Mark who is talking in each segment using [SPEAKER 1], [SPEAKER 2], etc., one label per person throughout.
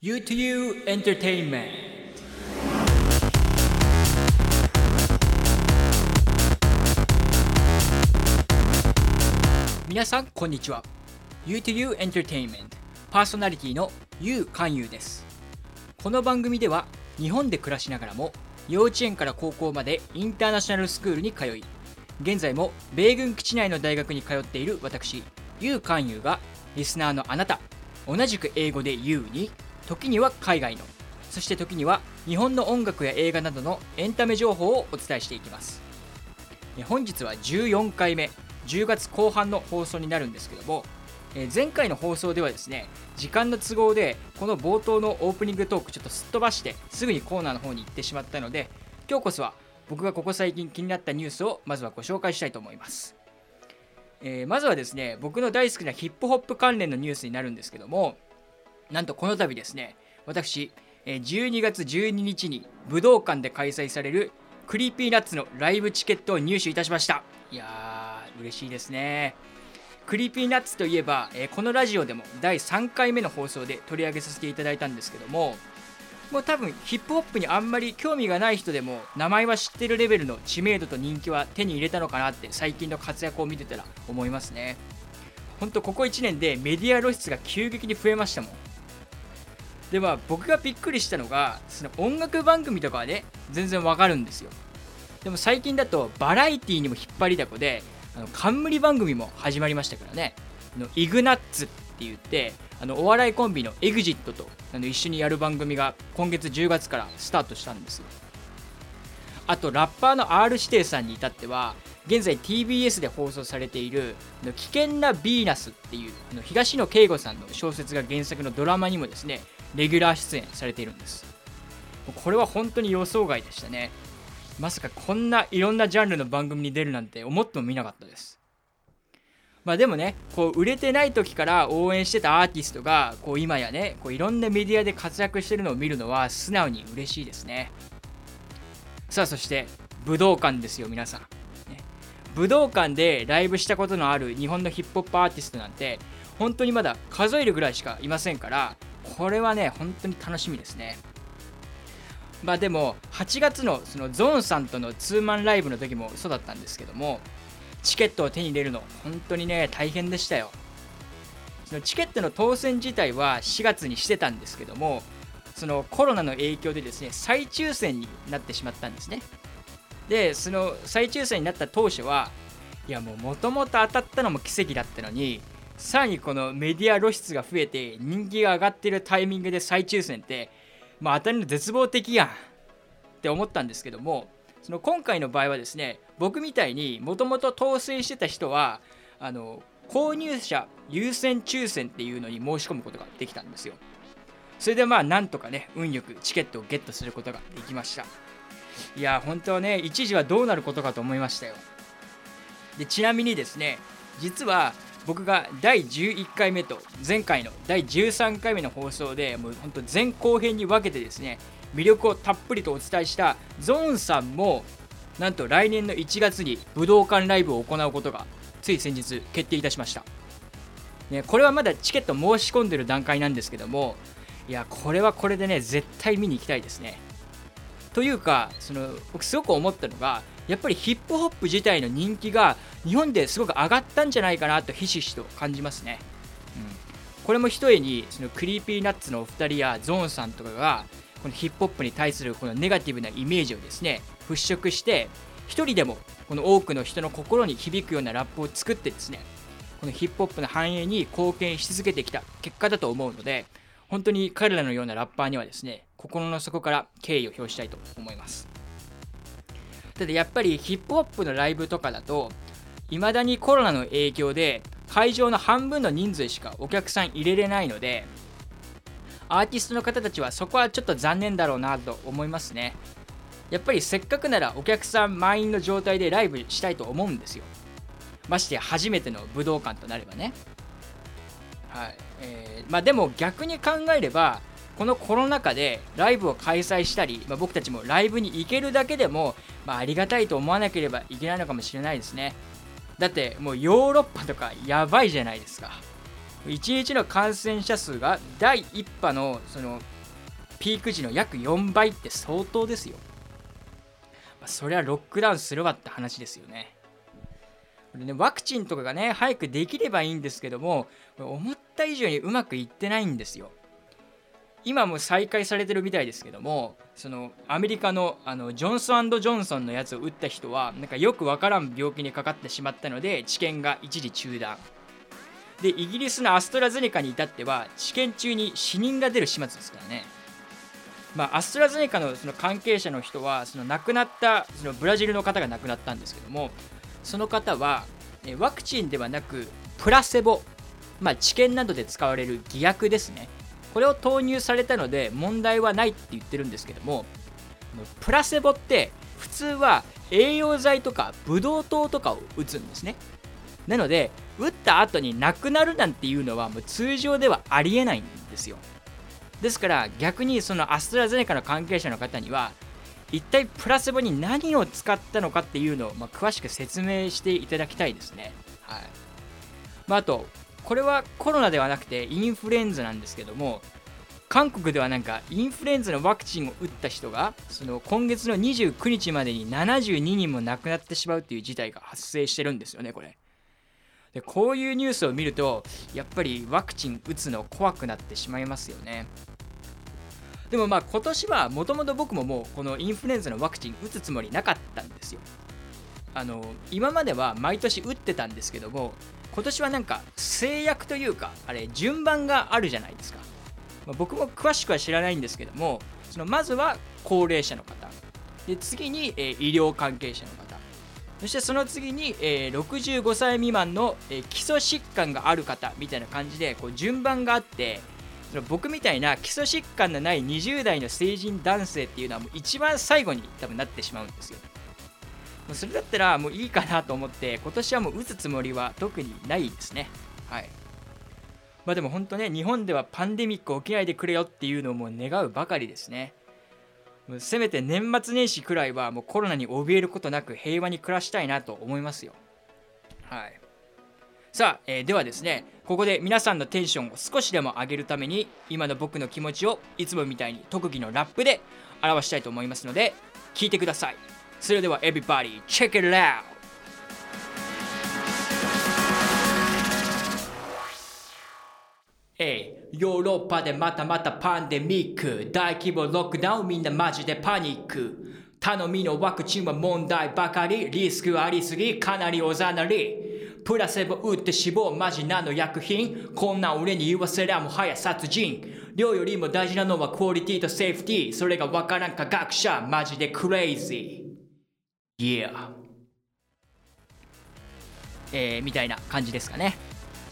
[SPEAKER 1] U2U Entertainment 皆さんこんにちは U2U Entertainment. パーソナリティの U 勧誘ですこの番組では日本で暮らしながらも幼稚園から高校までインターナショナルスクールに通い現在も米軍基地内の大学に通っている私 U 勧誘がリスナーのあなた同じく英語で U に時には海外の。そして時には日本の音楽や映画などのエンタメ情報をお伝えしていきます。本日は14回目。10月後半の放送になるんですけども前回の放送ではですね時間の都合でこの冒頭のオープニングトークちょっとすっ飛ばしてすぐにコーナーの方に行ってしまったので今日こそは僕がここ最近気になったニュースをまずはご紹介したいと思います、えーまずはですね僕の大好きなヒップホップ関連のニュースになるんですけどもなんとこの度ですね私12月12日に武道館で開催される Creepy Nutsのライブチケットを入手いたしました。いやー嬉しいですね。 Creepy Nutsといえば、えこのラジオでも第3回目の放送で取り上げさせていただいたんですけどももう多分ヒップホップにあんまり興味がない人でも名前は知ってるレベルの知名度と人気は手に入れたのかなって最近の活躍を見てたら思いますね。ほんとここ1年でメディア露出が急激に増えましたもん。でまあ僕がびっくりしたのがその音楽番組とかはね全然わかるんですよ。でも最近だとバラエティーにも引っ張りだこであの冠番組も始まりましたからね。のイグナッツって言ってあのお笑いコンビの EXIT とあの一緒にやる番組が今月10月からスタートしたんですよ。あとラッパーの R 指定さんに至っては現在 TBS で放送されているの「危険なヴィーナス」っていうの東野圭吾さんの小説が原作のドラマにもですねレギュラー出演されているんです。これは本当に予想外でしたね。まさかこんないろんなジャンルの番組に出るなんて思ってもみなかったです。まあでもねこう売れてない時から応援してたアーティストがこう今やねこういろんなメディアで活躍してるのを見るのは素直に嬉しいですね。さあそして武道館ですよ皆さん、ね。武道館でライブしたことのある日本のヒップホップアーティストなんて本当にまだ数えるぐらいしかいませんからこれはね本当に楽しみですね。まあでも8月のそのゾーンさんとのツーマンライブの時もそうだったんですけどもチケットを手に入れるの本当にね大変でしたよ。そのチケットの当選自体は4月にしてたんですけどもそのコロナの影響でですね再抽選になってしまったんですね。でその再抽選になった当初はいやもうもともと当たったのも奇跡だったのにさらにこのメディア露出が増えて人気が上がってるタイミングで再抽選ってまあ当たりの絶望的やんって思ったんですけどもその今回の場合はですね僕みたいにもともと当選してた人はあの購入者優先抽選っていうのに申し込むことができたんですよ。それでまあなんとかね運よくチケットをゲットすることができました。いや本当はね一時はどうなることかと思いましたよ。でちなみにですね実は僕が第11回目と前回の第13回目の放送でもう本当前後編に分けてですね魅力をたっぷりとお伝えしたゾーンさんもなんと来年の1月に武道館ライブを行うことがつい先日決定いたしました、ね、これはまだチケット申し込んでる段階なんですけどもいやこれはこれでね絶対見に行きたいですね。というかその僕すごく思ったのがやっぱりヒップホップ自体の人気が日本ですごく上がったんじゃないかなとひしひしと感じますね、うん、これもひとえにその Creepy Nutsのお二人や ZORNさんとかがこのヒップホップに対するこのネガティブなイメージをですね払拭して一人でもこの多くの人の心に響くようなラップを作ってですねこのヒップホップの繁栄に貢献し続けてきた結果だと思うので本当に彼らのようなラッパーにはですね心の底から敬意を表したいと思います。ただやっぱりヒップホップのライブとかだと未だにコロナの影響で会場の半分の人数しかお客さん入れれないのでアーティストの方たちはそこはちょっと残念だろうなと思いますね。やっぱりせっかくならお客さん満員の状態でライブしたいと思うんですよ。まして初めての武道館となればね。はい。えーまあ、でも逆に考えればこのコロナ禍でライブを開催したり、まあ、僕たちもライブに行けるだけでも、まあ、ありがたいと思わなければいけないのかもしれないですねだってもうヨーロッパとかやばいじゃないですか1日の感染者数が第1波のそのピーク時の約4倍って相当ですよ。まあ、それはロックダウンするわって話ですよね。ねワクチンとかがね早くできればいいんですけども思った以上にうまくいってないんですよ。今も再開されてるみたいですけどもそのアメリカのあのジョンソンジョンソンのやつを打った人はなんかよくわからん病気にかかってしまったので治験が一時中断。でイギリスのアストラゼネカに至っては治験中に死人が出る始末ですからね。まあ、アストラゼネカのその関係者の人はその亡くなったそのブラジルの方が亡くなったんですけどもその方はワクチンではなくプラセボ、まあ、治験などで使われる偽薬ですね。これを投入されたので問題はないって言ってるんですけどもプラセボって普通は栄養剤とかブドウ糖とかを打つんですね。なので打った後に亡くなるなんていうのはもう通常ではありえないんですよ。ですから逆にそのアストラゼネカの関係者の方には一体プラセボに何を使ったのかっていうのを、まあ、詳しく説明していただきたいですね。はい。まあ、あとこれはコロナではなくてインフルエンザなんですけども韓国ではなんかインフルエンザのワクチンを打った人がその今月の29日までに72人も亡くなってしまうっていう事態が発生してるんですよねこれ。でこういうニュースを見るとやっぱりワクチン打つの怖くなってしまいますよね。でもまあ今年はもともと僕ももうこのインフルエンザのワクチン打つつもりなかったんですよ。あの今までは毎年打ってたんですけども今年はなんか制約というかあれ順番があるじゃないですか、まあ、僕も詳しくは知らないんですけどもそのまずは高齢者の方。で次に、えー、医療関係者の方。そしてその次に、えー、65歳未満の、えー、基礎疾患がある方みたいな感じでこう順番があってその僕みたいな基礎疾患のない20代の成人男性っていうのはもう一番最後に多分なってしまうんですよ。もうそれだったらもういいかなと思って今年はもう打つつもりは特にないですね。はい。まあでも本当ね日本ではパンデミック起きないでくれよっていうのをもう願うばかりですね。せめて年末年始くらいはもうコロナに怯えることなく平和に暮らしたいなと思いますよ。はい。さあ、えー、ではですねここで皆さんのテンションを少しでも上げるために今の僕の気持ちをいつもみたいに特技のラップで表したいと思いますので聞いてくださいそれでは Everybody check it out. えヨーロッパでまたまたパンデミック。大規模ロックダウン。みんなマジでパニック。頼みのワクチンは問題ばかり。リスクありすぎ。かなりおざなり。プラセボ打って死亡。マジなの薬品？こんな俺に言わせりゃもはや殺人。量よりも大事なのはクオリティとセーフティー。それがわからん科学者。マジでクレイジー。Yeah. えー、みたいな感じですかね。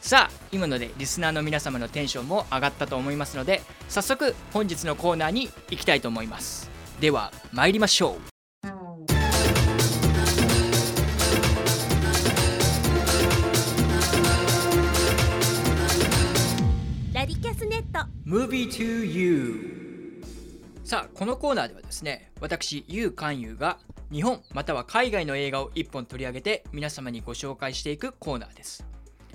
[SPEAKER 1] さあ今のでリスナーの皆様のテンションも上がったと思いますので早速本日のコーナーに行きたいと思います。では参りましょう。ト。Movie to You さあこのコーナーではですね私ゆう勧誘が日本または海外の映画を1本取り上げて皆様にご紹介していくコーナーです。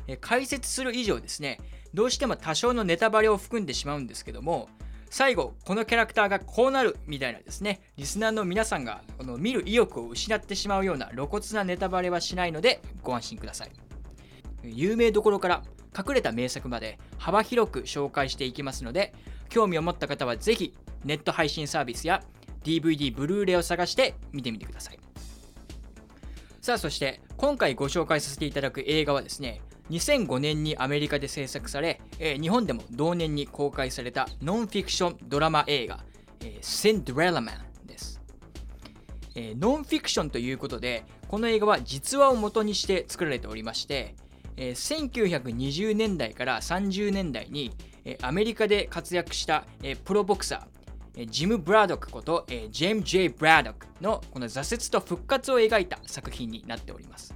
[SPEAKER 1] え解説する以上ですねどうしても多少のネタバレを含んでしまうんですけども最後このキャラクターがこうなるみたいなですねリスナーの皆さんがこの見る意欲を失ってしまうような露骨なネタバレはしないのでご安心ください。有名どころから隠れた名作まで幅広く紹介していきますので興味を持った方はぜひネット配信サービスや DVD、ブルーレイを探して見てみてください。さあそして今回ご紹介させていただく映画はですね2005年にアメリカで制作され、えー、日本でも同年に公開されたノンフィクションドラマ映画「えー、センドレラマン」です、えー、ノンフィクションということでこの映画は実話を元にして作られておりましてえー、1920年代から30年代に、えー、アメリカで活躍した、えー、プロボクサ、ー、ジム・ブラドックこと、えー、ジェーム・ジェイ・ブラドックのこの挫折と復活を描いた作品になっております。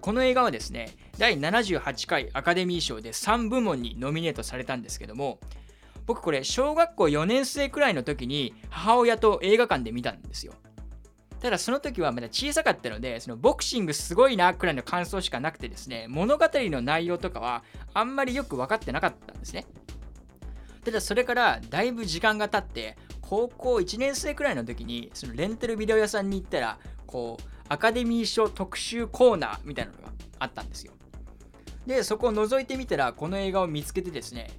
[SPEAKER 1] この映画はですね、第78回アカデミー賞で3部門にノミネートされたんですけども、僕これ小学校4年生くらいの時に母親と映画館で見たんですよ。ただその時はまだ小さかったのでそのボクシングすごいなくらいの感想しかなくてですね物語の内容とかはあんまりよく分かってなかったんですねただそれからだいぶ時間が経って高校1年生くらいの時にそのレンタルビデオ屋さんに行ったらこうアカデミー賞特集コーナーみたいなのがあったんですよ。でそこを覗いてみたらこの映画を見つけてですね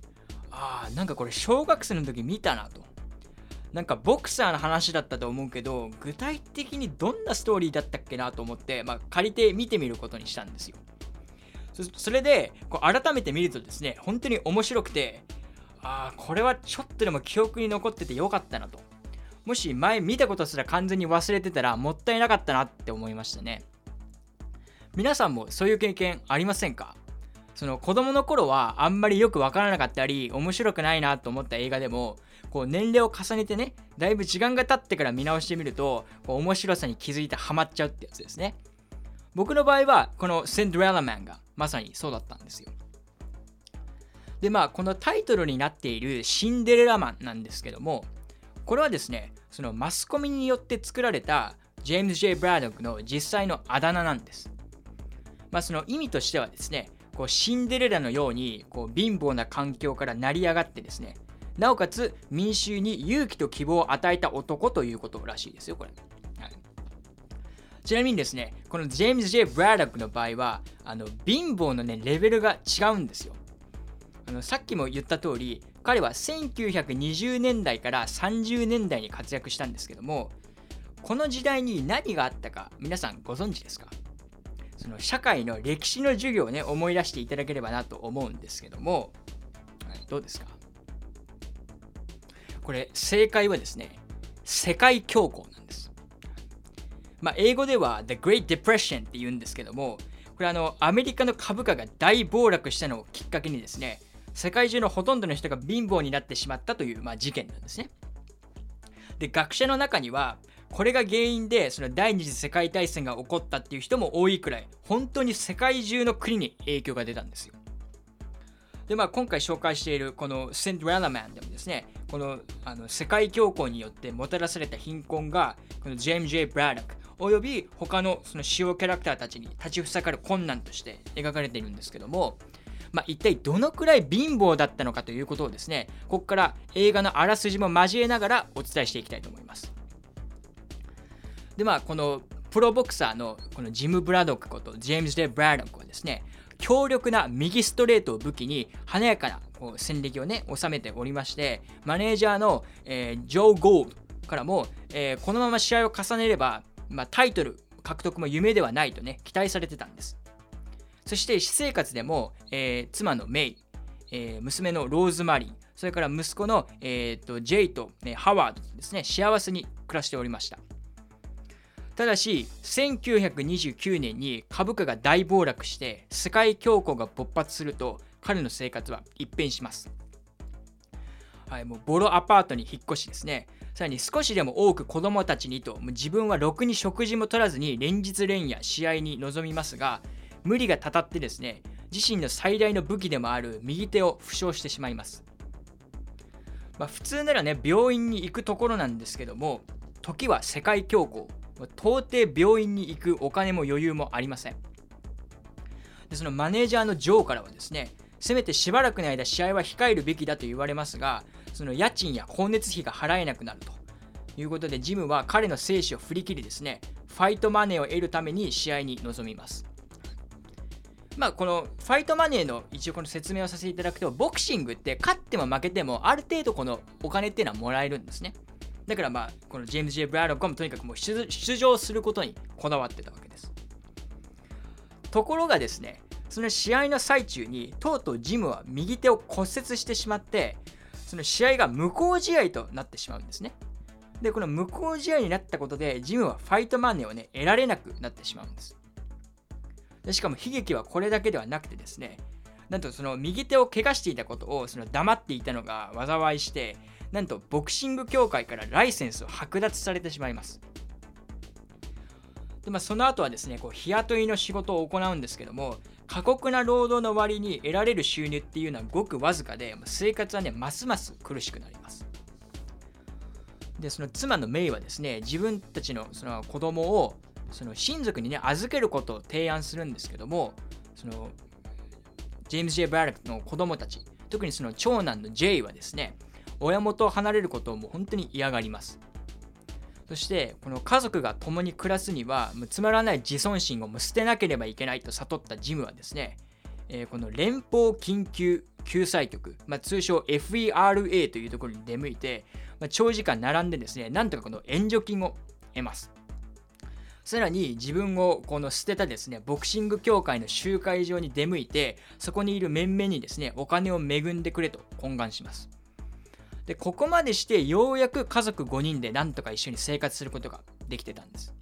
[SPEAKER 1] ああなんかこれ小学生の時見たなと。なんかボクサーの話だったと思うけど具体的にどんなストーリーだったっけなと思って、まあ、借りて見てみることにしたんですよ。それでこう改めて見るとですね本当に面白くてああこれはちょっとでも記憶に残っててよかったなと。もし前見たことすら完全に忘れてたらもったいなかったなって思いましたね。皆さんもそういう経験ありませんか？その子供の頃はあんまりよくわからなかったり面白くないなと思った映画でもこう年齢を重ねてねだいぶ時間が経ってから見直してみるとこう面白さに気づいてハマっちゃうってやつですね。僕の場合はこのセンドレラマンがまさにそうだったんですよ。でまあこのタイトルになっているシンデレラマンなんですけどもこれはですねそのマスコミによって作られたジェームズ・ジェイ・ブラドックの実際のあだ名なんです。まあその意味としてはですねこうシンデレラのようにこう貧乏な環境から成り上がってですねなおかつ民衆に勇気と希望を与えた男ということらしいですよこれ、はい、ちなみにですねこのジェームズ・ジェイ・ブラダックの場合はあの貧乏のねレベルが違うんですよ。あのさっきも言った通り彼は1920年代から30年代に活躍したんですけどもこの時代に何があったか皆さんご存知ですか？その社会の歴史の授業をね思い出していただければなと思うんですけども、はい、どうですか？これ正解はですね世界恐慌なんです、まあ、英語では The Great Depression って言うんですけどもこれあのアメリカの株価が大暴落したのをきっかけにですね世界中のほとんどの人が貧乏になってしまったという、まあ、事件なんですねで学者の中にはこれが原因でその第二次世界大戦が起こったっていう人も多いくらい本当に世界中の国に影響が出たんですよ。でまあ今回紹介しているこのセント・ララマンでもですねこのあの世界恐慌によってもたらされた貧困がこのジェーム・ジェイ・ブラックおよび他のその主要キャラクターたちに立ちふさがる困難として描かれているんですけども、まあ、一体どのくらい貧乏だったのかということをですねここから映画のあらすじも交えながらお伝えしていきたいと思います。でまあこのプロボクサーのこのジム・ブラドックことジェームズ・デ・ブラドックはですね強力な右ストレートを武器に華やかな戦歴をね収めておりましてマネージャーの、えー、ジョー・ゴールからも、えー、このまま試合を重ねれば、まあ、タイトル獲得も夢ではないとね期待されてたんですそして私生活でも、えー、妻のメイ、えー、娘のローズマリーそれから息子の、えーと、ジェイと、ね、ハワードですね幸せに暮らしておりました。ただし1929年に株価が大暴落して世界恐慌が勃発すると彼の生活は一変します、はい、もうボロアパートに引っ越しですね。さらに少しでも多く子供たちにともう自分はろくに食事も取らずに連日連夜試合に臨みますが無理がたたってですね自身の最大の武器でもある右手を負傷してしまいます、まあ、普通ならね病院に行くところなんですけども時は世界恐慌。到底病院に行くお金も余裕もありません。でそのマネージャーのジョーからはですねせめてしばらくの間試合は控えるべきだと言われますがその家賃や光熱費が払えなくなると。いうことでジムは彼の生死を振り切りですねファイトマネーを得るために試合に臨みます。まあこのファイトマネーの一応この説明をさせていただくとボクシングって勝っても負けてもある程度このお金っていうのはもらえるんですね。だからまあこのジェームズ・ J・ブラドックもとにかくもう出場することにこだわってたわけです。ところがですねその試合の最中にとうとうジムは右手を骨折してしまってその試合が無効試合となってしまうんですね。でこの無効試合になったことでジムはファイトマネーをね得られなくなってしまうんです。でしかも悲劇はこれだけではなくてですねなんとその右手を怪我していたことをその黙っていたのが災いしてなんとボクシング協会からライセンスを剥奪されてしまいます。で、まあ、その後はですねこう日雇いの仕事を行うんですけども過酷な労働の割に得られる収入っていうのはごくわずかで生活はねますます苦しくなります。でその妻のメイはですね自分たちのその子供をその親族にね預けることを提案するんですけどもそのジェームズ・ジェイ・ブラックの子供たち特にその長男のジェイはですね親元を離れることをもう本当に嫌がります。そしてこの家族が共に暮らすにはつまらない自尊心をも捨てなければいけないと悟ったジムはですね、えー、この連邦緊急救済局、まあ、通称 FERA というところに出向いて、まあ、長時間並んでですねなんとかこの援助金を得ます。さらに自分をこの捨てたですねボクシング協会の集会場に出向いてそこにいる面々にですねお金を恵んでくれと懇願します。でここまでしてようやく家族5人でなんとか一緒に生活することができてたんです。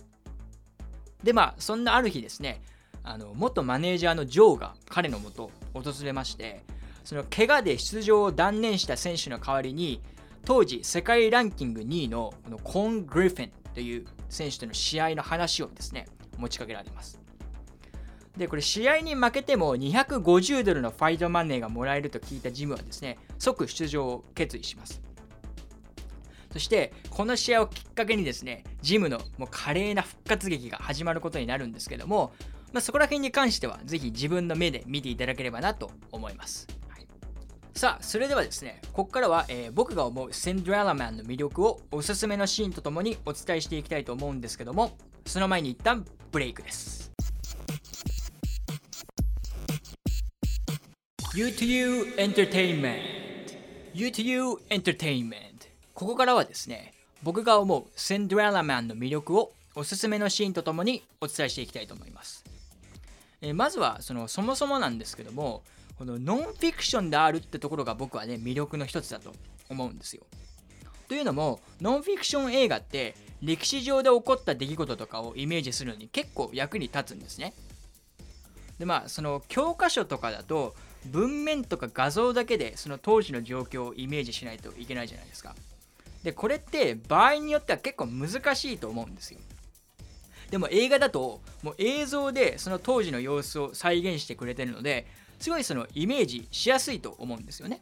[SPEAKER 1] でまあそんなある日ですねあの元マネージャーのジョーが彼のもと訪れましてその怪我で出場を断念した選手の代わりに当時世界ランキング2位のこのコーン・グリフィンという選手との試合の話をですね持ちかけられます。でこれ試合に負けても250ドルのファイトマネーがもらえると聞いたジムはですね即出場を決意します。そしてこの試合をきっかけにですねジムのもう華麗な復活劇が始まることになるんですけども、まあ、そこら辺に関してはぜひ自分の目で見ていただければなと思います、さあそれではですねここからは、えー、僕が思うセンドララマンの魅力をおすすめのシーンとともにお伝えしていきたいと思うんですけどもその前に一旦ブレイクです。U2U Entertainment. U2U Entertainment. ここからはですね僕が思うセンドララマンの魅力をおすすめのシーンとともにお伝えしていきたいと思います、えー、まずはそのそもそもなんですけどもこのノンフィクションであるってところが僕はね魅力の一つだと思うんですよというのもノンフィクション映画って歴史上で起こった出来事とかをイメージするのに結構役に立つんですねでまあその教科書とかだと文面とか画像だけでその当時の状況をイメージしないといけないじゃないですか。でこれって場合によっては結構難しいと思うんですよ。でも映画だともう映像でその当時の様子を再現してくれてるのですごいそのイメージしやすいと思うんですよね。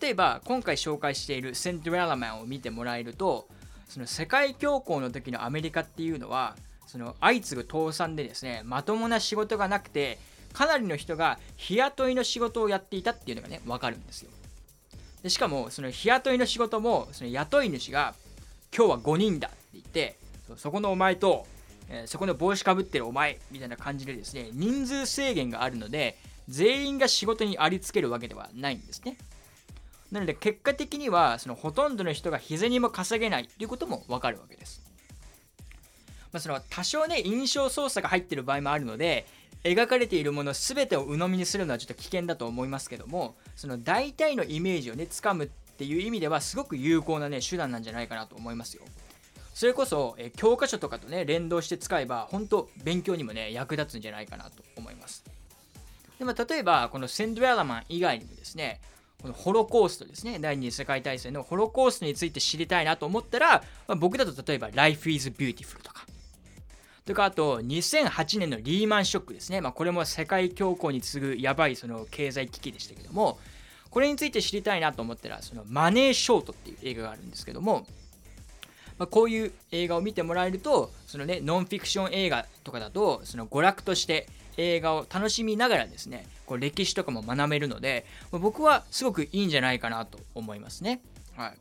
[SPEAKER 1] 例えば今回紹介しているセントララマンを見てもらえるとその世界恐慌の時のアメリカっていうのはその相次ぐ倒産でですねまともな仕事がなくてかなりの人が日雇いの仕事をやっていたっていうのがね分かるんですよでしかもその日雇いの仕事もその雇い主が今日は5人だって言ってそこのお前と、えー、そこの帽子かぶってるお前みたいな感じでですね人数制限があるので全員が仕事にありつけるわけではないんですね。なので結果的にはそのほとんどの人が日銭も稼げないということも分かるわけです。まあ、その多少ね印象操作が入ってる場合もあるので描かれているもの全てを鵜呑みにするのはちょっと危険だと思いますけどもその大体のイメージをねつかむっていう意味ではすごく有効なね手段なんじゃないかなと思いますよ。それこそ、え教科書とかとね連動して使えば本当勉強にもね役立つんじゃないかなと思います。でも例えばこのセンドララマン以外にもですねこのホロコーストですね第二次世界大戦のホロコーストについて知りたいなと思ったら、まあ、僕だと例えば Life is Beautiful とか。とかあと2008年のリーマンショックですね、まあ、これも世界恐慌に次ぐやばいその経済危機でしたけどもこれについて知りたいなと思ったらそのマネーショートっていう映画があるんですけども、まあ、こういう映画を見てもらえるとそのねノンフィクション映画とかだとその娯楽として映画を楽しみながらですねこう歴史とかも学べるので僕はすごくいいんじゃないかなと思いますね。はい、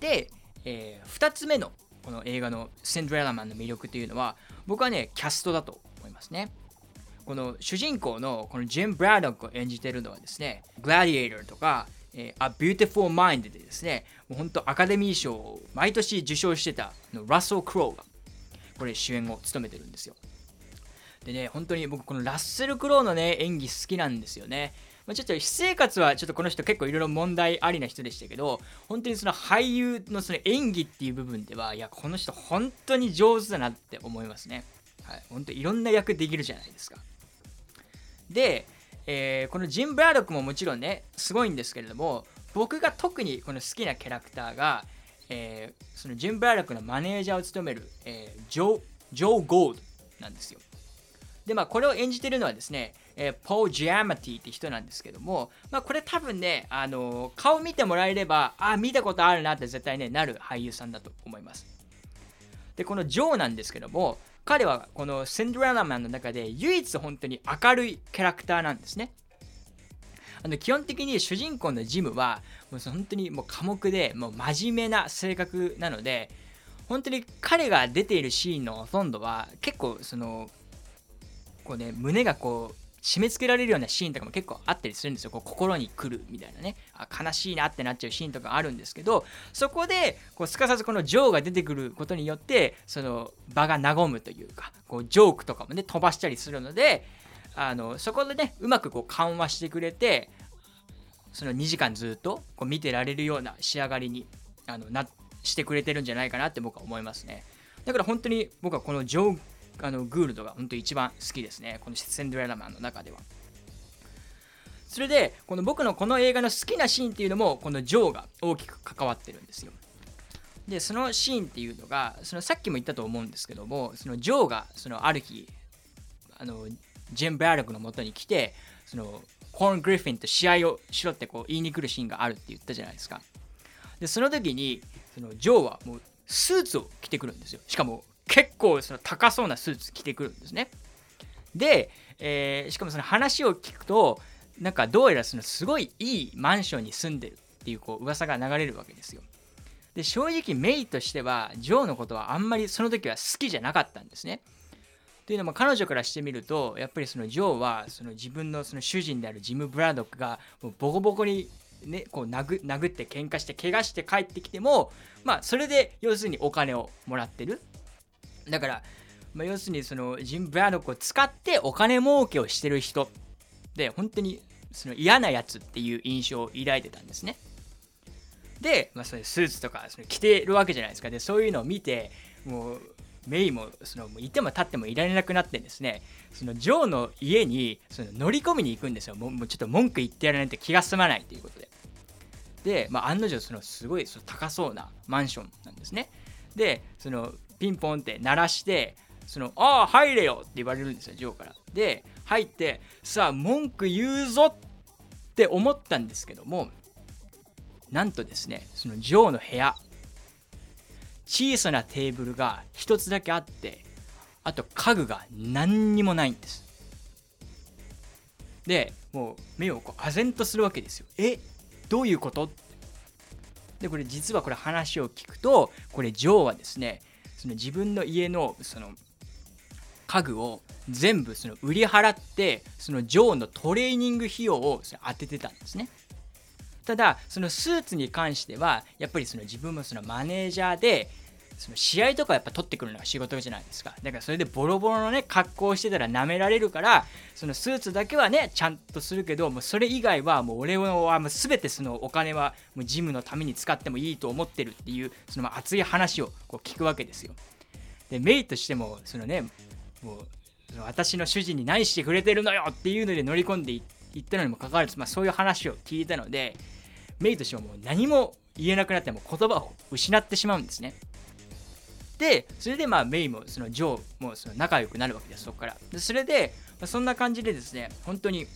[SPEAKER 1] で、えー、2つ目のこの映画のセンドララマンの魅力っていうのは僕はねキャストだと思いますね。この主人公のこのジェン・ブラドックを演じてるのはですねグラディエーターとか、えー、A Beautiful Mind でですねもう本当アカデミー賞を毎年受賞してたのラッソー・クローがこれ主演を務めてるんですよ。でね本当に僕このラッセル・クローのね演技好きなんですよねまあ、ちょっと私生活はちょっとこの人結構いろいろ問題ありな人でしたけど本当にその俳優のその演技っていう部分ではいやこの人本当に上手だなって思いますね。はい、本当いろんな役できるじゃないですか。で、えー、このジン・ブラドックももちろんねすごいんですけれども僕が特にこの好きなキャラクターが、えー、そのジン・ブラドックのマネージャーを務める、えー、ジョー・ジョー・ゴールドなんですよ。でまあこれを演じてるのはですねえー、ポー・ジャマティって人なんですけども、まあ、これ多分ね、あの顔見てもらえれば、あ、見たことあるなって絶対ね、なる俳優さんだと思います。で、このジョーなんですけども、彼はこのセンドララマンの中で唯一本当に明るいキャラクターなんですね。あの基本的に主人公のジムはもう本当にもう寡黙でもう真面目な性格なので本当に彼が出ているシーンのほとんどは結構そのこうね胸がこう締め付けられるようなシーンとかも結構あったりするんですよ。こう心に来るみたいなねあ。悲しいなってなっちゃうシーンとかあるんですけど、そこでこうすかさずこのジョーが出てくることによって、その場が和むというか、こうジョークとかもね、飛ばしたりするので、あのそこでね、うまくこう緩和してくれて、その2時間ずっとこう見てられるような仕上がりにあのなしてくれてるんじゃないかなって僕は思いますね。だから本当に僕はこのジョーあのグールドが本当一番好きですね。このセンドララマンの中では。それで、この僕のこの映画の好きなシーンっていうのも、このジョーが大きく関わってるんですよ。で、そのシーンっていうのが、そのさっきも言ったと思うんですけども、そのジョーがそのある日、あのジェン・バーロックのもとに来て、そのコーン・グリフィンと試合をしろってこう言いに来るシーンがあるって言ったじゃないですか。で、その時に、そのジョーはもうスーツを着てくるんですよ。しかも結構その高そうなスーツ着てくるんですね。で、えー、しかもその話を聞くとなんかどうやらそのすごいいいマンションに住んでるっていうこう噂が流れるわけですよ。で正直メイとしてはジョーのことはあんまりその時は好きじゃなかったんですね。というのも彼女からしてみるとやっぱりそのジョーはその自分のその主人であるジム・ブラドックがもうボコボコにね、こう殴殴って喧嘩して怪我して帰ってきてもまあそれで要するにお金をもらってるだから、まあ、要するにそのジン・ブラドックを使ってお金儲けをしてる人で本当にその嫌なやつっていう印象を抱いてたんですね。で、まあ、それスーツとかその着てるわけじゃないですか。で、そういうのを見て、もうメイもそのいても立ってもいられなくなってですね、そのジョーの家にその乗り込みに行くんですよ。もうちょっと文句言ってやらないと気が済まないということで。で、まあ、案の定そのすごいその高そうなマンションなんですね。で、そのピンポンって鳴らしてその「ああ入れよ!」って言われるんですよジョーから。で入ってさあ文句言うぞって思ったんですけどもなんとですねそのジョーの部屋小さなテーブルが一つだけあってあと家具が何にもないんです。でもう目をこう唖然とするわけですよ。え？どういうこと？でこれ実はこれ話を聞くとこれジョーはですねその自分の家のその家具を全部その売り払ってそのジョーのトレーニング費用を当ててたんですね。ただそのスーツに関してはやっぱりその自分もそのマネージャーでその試合とかやっぱ取ってくるのが仕事じゃないですか。だからそれでボロボロのね格好してたら舐められるからそのスーツだけはねちゃんとするけどもうそれ以外はもう俺はもう全てそのお金はもうジムのために使ってもいいと思ってるっていうその熱い話をこう聞くわけですよ。でメイとしてもそのねもう私の主人に何してくれてるのよっていうので乗り込んでいったのにもかかわらず、まあ、そういう話を聞いたのでメイとしてももう何も言えなくなっても言葉を失ってしまうんですね。でそれでまあメイもそのジョーもその仲良くなるわけですそこから。でそれで、まあ、そんな感じでですね本当に、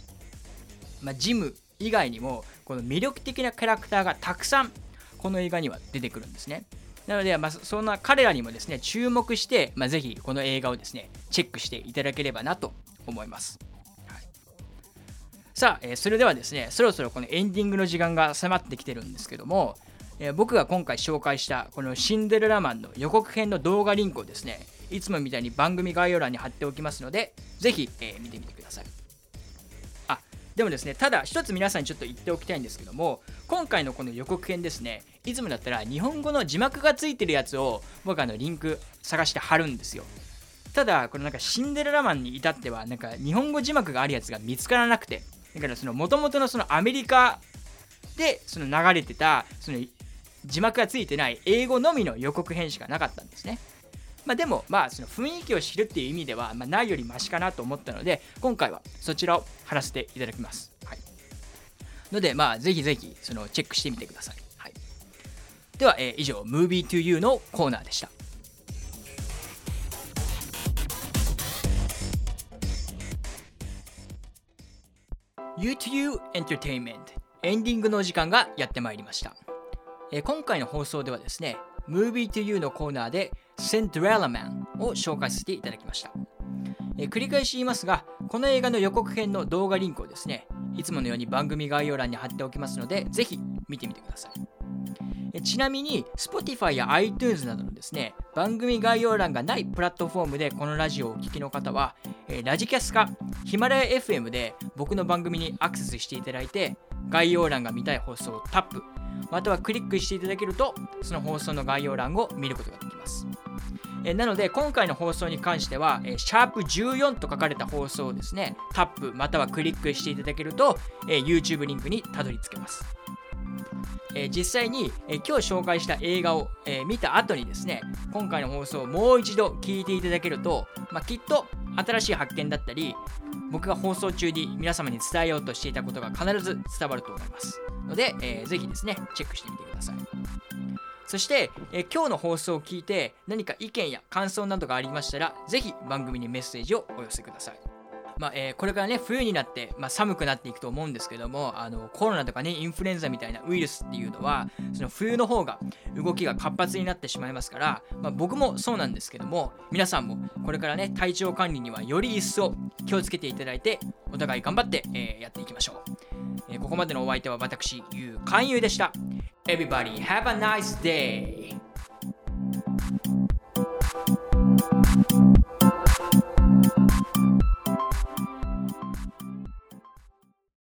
[SPEAKER 1] まあ、ジム以外にもこの魅力的なキャラクターがたくさんこの映画には出てくるんですね。なので、まあ、そんな彼らにもですね注目して、まあ、ぜひこの映画をですねチェックしていただければなと思います、はい、さあ、えー、それではですねそろそろこのエンディングの時間が迫ってきてるんですけどもえー、僕が今回紹介したこのシンデレラマンの予告編の動画リンクをですねいつもみたいに番組概要欄に貼っておきますのでぜひ、えー、見てみてください。あでもですねただ一つ皆さんにちょっと言っておきたいんですけども今回のこの予告編ですねいつもだったら日本語の字幕がついてるやつを僕あのリンク探して貼るんですよ。ただこのなんかシンデレラマンに至ってはなんか日本語字幕があるやつが見つからなくてだからその元々のそのアメリカでその流れてたその字幕がついてない英語のみの予告編しかなかったんですね。まあ、でも、まあ、その雰囲気を知るっていう意味では、まあ、ないよりマシかなと思ったので、今回はそちらを貼らせていただきます。はい、ので、まあ、ぜひぜひ、そのチェックしてみてください。はい、では、えー、以上、Movie to You のコーナーでした。U2U Entertainment エンディングの時間がやってまいりました。え今回の放送ではですね、Movie to You のコーナーで Cinderella Man を紹介させていただきました。え繰り返し言いますが、この映画の予告編の動画リンクをですね、いつものように番組概要欄に貼っておきますので、ぜひ見てみてください。えちなみに、Spotify や iTunes などのですね、番組概要欄がないプラットフォームでこのラジオをお聴きの方は、えラジキャスかヒマラヤ FM で僕の番組にアクセスしていただいて、概要欄が見たい放送をタップ、またはクリックしていただけると、その放送の概要欄を見ることができます。えなので、今回の放送に関しては、えシャープ14と書かれた放送をですね、タップまたはクリックしていただけると、え YouTube リンクにたどり着けます。え、実際に、え、今日紹介した映画を、え、見た後にですね今回の放送をもう一度聞いていただけると、まあ、きっと新しい発見だったり僕が放送中に皆様に伝えようとしていたことが必ず伝わると思いますので、えー、ぜひですねチェックしてみてください。そして、え今日の放送を聞いて何か意見や感想などがありましたらぜひ番組にメッセージをお寄せください。まあ、えー、これからね、冬になって、まあ、寒くなっていくと思うんですけども、あのコロナとかね、インフルエンザみたいなウイルスっていうのは、その冬の方が動きが活発になってしまいますから、まあ、僕もそうなんですけども、皆さんもこれからね、体調管理にはより一層気をつけていただいて、お互い頑張って、えー、やっていきましょう。えー、ここまでのお相手は私、ゆうかんゆうでした。Everybody have a nice day!